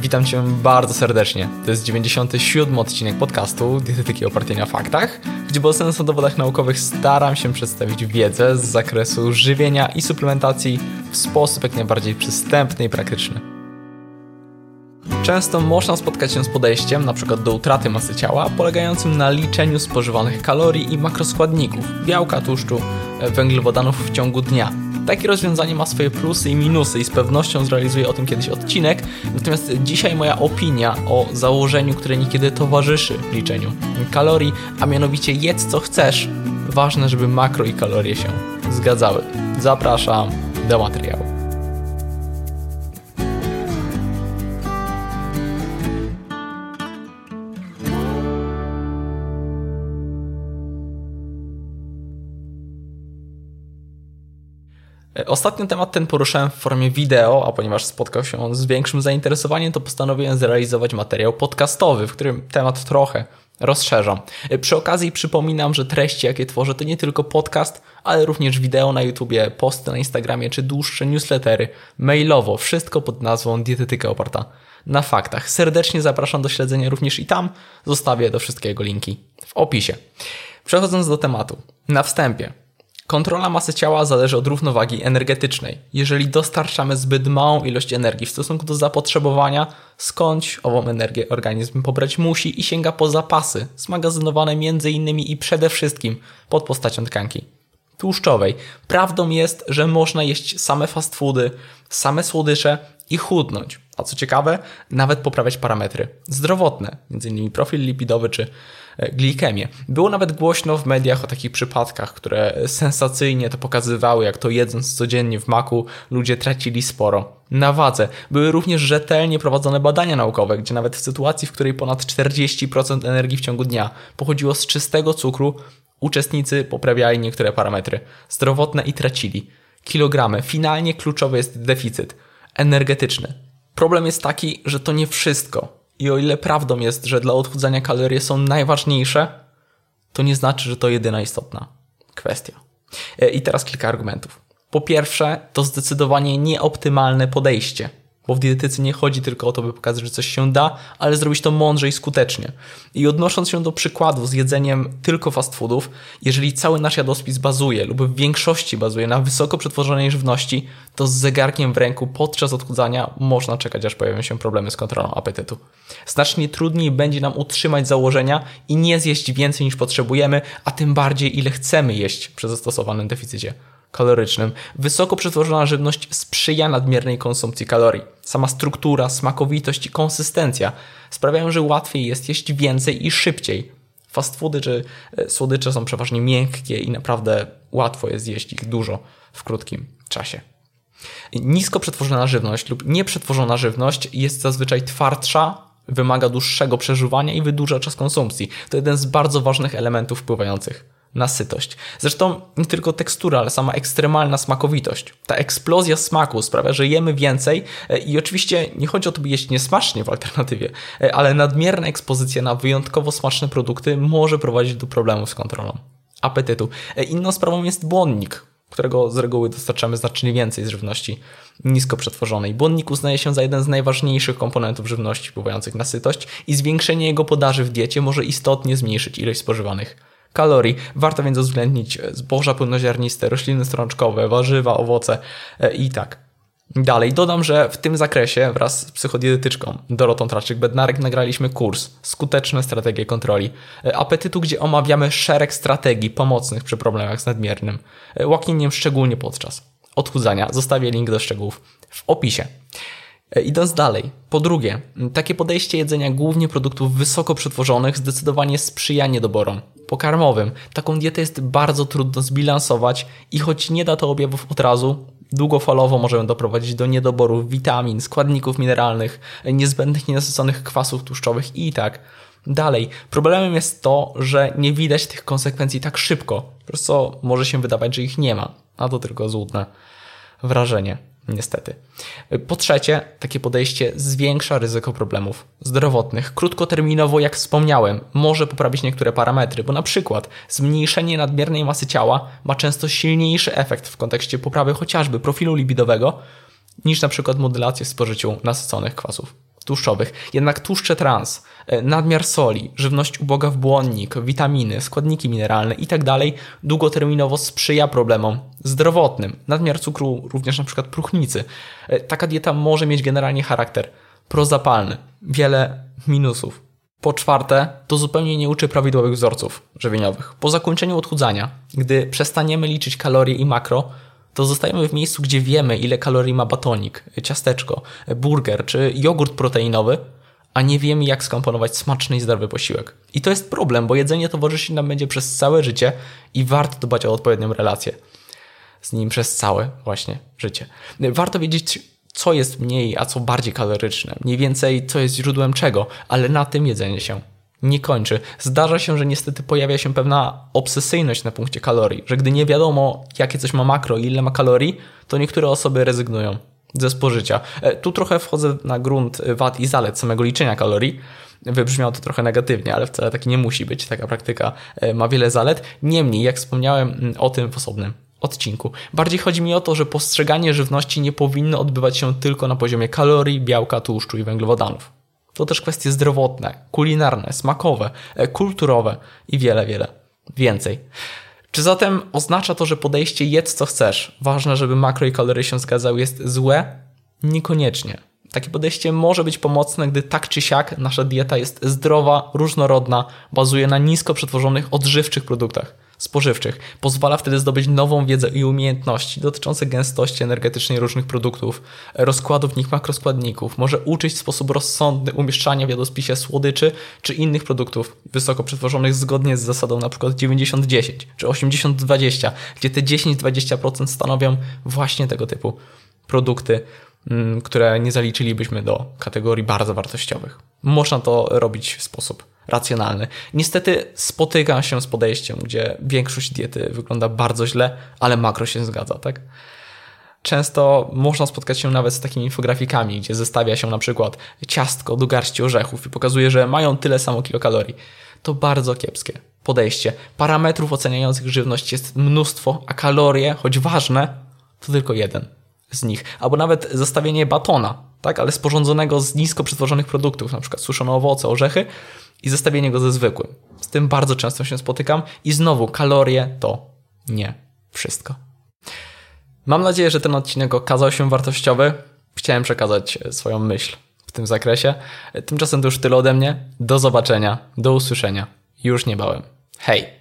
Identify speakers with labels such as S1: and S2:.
S1: Witam Cię bardzo serdecznie. To jest 97 odcinek podcastu Dietetyki opartej na faktach, gdzie bazując na dowodach naukowych staram się przedstawić wiedzę z zakresu żywienia i suplementacji w sposób jak najbardziej przystępny i praktyczny. Często można spotkać się z podejściem, np. do utraty masy ciała, polegającym na liczeniu spożywanych kalorii i makroskładników, białka, tłuszczu, węglowodanów w ciągu dnia. Takie rozwiązanie ma swoje plusy i minusy i z pewnością zrealizuję o tym kiedyś odcinek. Natomiast dzisiaj moja opinia o założeniu, które niekiedy towarzyszy liczeniu kalorii, a mianowicie jedz co chcesz. Ważne, żeby makro i kalorie się zgadzały. Zapraszam do materiału. Ostatnio temat ten poruszałem w formie wideo, a ponieważ spotkał się on z większym zainteresowaniem, to postanowiłem zrealizować materiał podcastowy, w którym temat trochę rozszerzam. Przy okazji przypominam, że treści, jakie tworzę, to nie tylko podcast, ale również wideo na YouTubie, posty na Instagramie czy dłuższe newslettery, mailowo, wszystko pod nazwą Dietetyka oparta na faktach. Serdecznie zapraszam do śledzenia również i tam. Zostawię do wszystkiego linki w opisie. Przechodząc do tematu. Na wstępie. Kontrola masy ciała zależy od równowagi energetycznej. Jeżeli dostarczamy zbyt małą ilość energii w stosunku do zapotrzebowania, skądś ową energię organizm pobrać musi i sięga po zapasy, zmagazynowane innymi i przede wszystkim pod postacią tkanki tłuszczowej. Prawdą jest, że można jeść same fast foody, same słodycze i chudnąć. A co ciekawe, nawet poprawiać parametry zdrowotne, m.in. profil lipidowy czy e, glikemię. Było nawet głośno w mediach o takich przypadkach, które sensacyjnie to pokazywały, jak to jedząc codziennie w maku ludzie tracili sporo na wadze. Były również rzetelnie prowadzone badania naukowe, gdzie nawet w sytuacji, w której ponad 40% energii w ciągu dnia pochodziło z czystego cukru, uczestnicy poprawiali niektóre parametry zdrowotne i tracili kilogramy. Finalnie kluczowy jest deficyt energetyczny Problem jest taki, że to nie wszystko. I o ile prawdą jest, że dla odchudzania kalorie są najważniejsze, to nie znaczy, że to jedyna istotna kwestia. E, I teraz kilka argumentów. Po pierwsze, to zdecydowanie nieoptymalne podejście bo w dietetyce nie chodzi tylko o to, by pokazać, że coś się da, ale zrobić to mądrze i skutecznie. I odnosząc się do przykładów z jedzeniem tylko fast foodów, jeżeli cały nasz jadłospis bazuje lub w większości bazuje na wysoko przetworzonej żywności, to z zegarkiem w ręku podczas odchudzania można czekać, aż pojawią się problemy z kontrolą apetytu. Znacznie trudniej będzie nam utrzymać założenia i nie zjeść więcej niż potrzebujemy, a tym bardziej ile chcemy jeść przy zastosowanym deficycie kalorycznym. Wysoko przetworzona żywność sprzyja nadmiernej konsumpcji kalorii. Sama struktura, smakowitość i konsystencja sprawiają, że łatwiej jest jeść więcej i szybciej. Fast foody czy e, słodycze są przeważnie miękkie i naprawdę łatwo jest zjeść ich dużo w krótkim czasie. Nisko przetworzona żywność lub nieprzetworzona żywność jest zazwyczaj twardsza, wymaga dłuższego przeżuwania i wydłuża czas konsumpcji. To jeden z bardzo ważnych elementów wpływających na sytość. Zresztą nie tylko tekstura, ale sama ekstremalna smakowitość. Ta eksplozja smaku sprawia, że jemy więcej e, i oczywiście nie chodzi o to, by jeść niesmacznie w alternatywie, e, ale nadmierna ekspozycja na wyjątkowo smaczne produkty może prowadzić do problemów z kontrolą apetytu. E, inną sprawą jest błonnik, którego z reguły dostarczamy znacznie więcej z żywności nisko przetworzonej. Błonnik uznaje się za jeden z najważniejszych komponentów żywności wpływających na sytość i zwiększenie jego podaży w diecie może istotnie zmniejszyć ilość spożywanych kalorii. Warto więc uwzględnić zboża pełnoziarniste, rośliny strączkowe, warzywa, owoce e, i tak. Dalej dodam, że w tym zakresie wraz z psychodietetyczką Dorotą Traczyk-Bednarek nagraliśmy kurs Skuteczne strategie kontroli e, apetytu, gdzie omawiamy szereg strategii pomocnych przy problemach z nadmiernym e, łaknieniem, szczególnie podczas odchudzania. Zostawię link do szczegółów w opisie. E, idąc dalej, po drugie, takie podejście jedzenia głównie produktów wysoko przetworzonych zdecydowanie sprzyja niedoborom pokarmowym. Taką dietę jest bardzo trudno zbilansować i choć nie da to objawów od razu, długofalowo możemy doprowadzić do niedoboru witamin, składników mineralnych, niezbędnych nienasyconych kwasów tłuszczowych i tak dalej. Problemem jest to, że nie widać tych konsekwencji tak szybko, przez co może się wydawać, że ich nie ma, a to tylko złudne wrażenie niestety. Po trzecie, takie podejście zwiększa ryzyko problemów zdrowotnych. Krótkoterminowo, jak wspomniałem, może poprawić niektóre parametry, bo na przykład zmniejszenie nadmiernej masy ciała ma często silniejszy efekt w kontekście poprawy chociażby profilu lipidowego niż na przykład modulacja w spożyciu nasyconych kwasów tłuszczowych. Jednak tłuszcze trans, e, nadmiar soli, żywność uboga w błonnik, witaminy, składniki mineralne itd. Tak długoterminowo sprzyja problemom zdrowotnym. Nadmiar cukru, również na przykład próchnicy. E, taka dieta może mieć generalnie charakter prozapalny. Wiele minusów. Po czwarte, to zupełnie nie uczy prawidłowych wzorców żywieniowych. Po zakończeniu odchudzania, gdy przestaniemy liczyć kalorie i makro, to zostajemy w miejscu, gdzie wiemy, ile kalorii ma batonik, ciasteczko, burger czy jogurt proteinowy, a nie wiemy, jak skomponować smaczny i zdrowy posiłek. I to jest problem, bo jedzenie towarzyszy nam będzie przez całe życie i warto dbać o odpowiednią relację z nim przez całe właśnie życie. Warto wiedzieć, co jest mniej, a co bardziej kaloryczne, mniej więcej co jest źródłem czego, ale na tym jedzenie się nie kończy. Zdarza się, że niestety pojawia się pewna obsesyjność na punkcie kalorii, że gdy nie wiadomo, jakie coś ma makro i ile ma kalorii, to niektóre osoby rezygnują ze spożycia. E, tu trochę wchodzę na grunt wad i zalet samego liczenia kalorii. Wybrzmiało to trochę negatywnie, ale wcale taki nie musi być. Taka praktyka e, ma wiele zalet. Niemniej, jak wspomniałem mm, o tym w osobnym odcinku. Bardziej chodzi mi o to, że postrzeganie żywności nie powinno odbywać się tylko na poziomie kalorii, białka, tłuszczu i węglowodanów. To też kwestie zdrowotne, kulinarne, smakowe, e, kulturowe i wiele, wiele więcej. Czy zatem oznacza to, że podejście jedz co chcesz, ważne, żeby makro i kalorie się zgadzały, jest złe? Niekoniecznie. Takie podejście może być pomocne, gdy tak czy siak nasza dieta jest zdrowa, różnorodna, bazuje na nisko przetworzonych, odżywczych produktach spożywczych. Pozwala wtedy zdobyć nową wiedzę i umiejętności dotyczące gęstości energetycznej różnych produktów, rozkładu w nich makroskładników. Może uczyć w sposób rozsądny umieszczania w jadłospisie słodyczy czy innych produktów wysoko przetworzonych zgodnie z zasadą np. 90-10 czy 80-20, gdzie te 10-20% stanowią właśnie tego typu produkty, mm, które nie zaliczylibyśmy do kategorii bardzo wartościowych. Można to robić w sposób racjonalny. Niestety spotykam się z podejściem, gdzie większość diety wygląda bardzo źle, ale makro się zgadza, tak? Często można spotkać się nawet z takimi infografikami, gdzie zestawia się na przykład ciastko do garści orzechów i pokazuje, że mają tyle samo kilokalorii. To bardzo kiepskie podejście. Parametrów oceniających żywność jest mnóstwo, a kalorie, choć ważne, to tylko jeden z nich. Albo nawet zestawienie batona, tak, ale sporządzonego z nisko przetworzonych produktów, na przykład suszone owoce, orzechy, i zestawienie go ze zwykłym. Z tym bardzo często się spotykam i znowu kalorie to nie wszystko. Mam nadzieję, że ten odcinek okazał się wartościowy. Chciałem przekazać swoją myśl w tym zakresie. Tymczasem to już tyle ode mnie. Do zobaczenia, do usłyszenia już niebawem. Hej!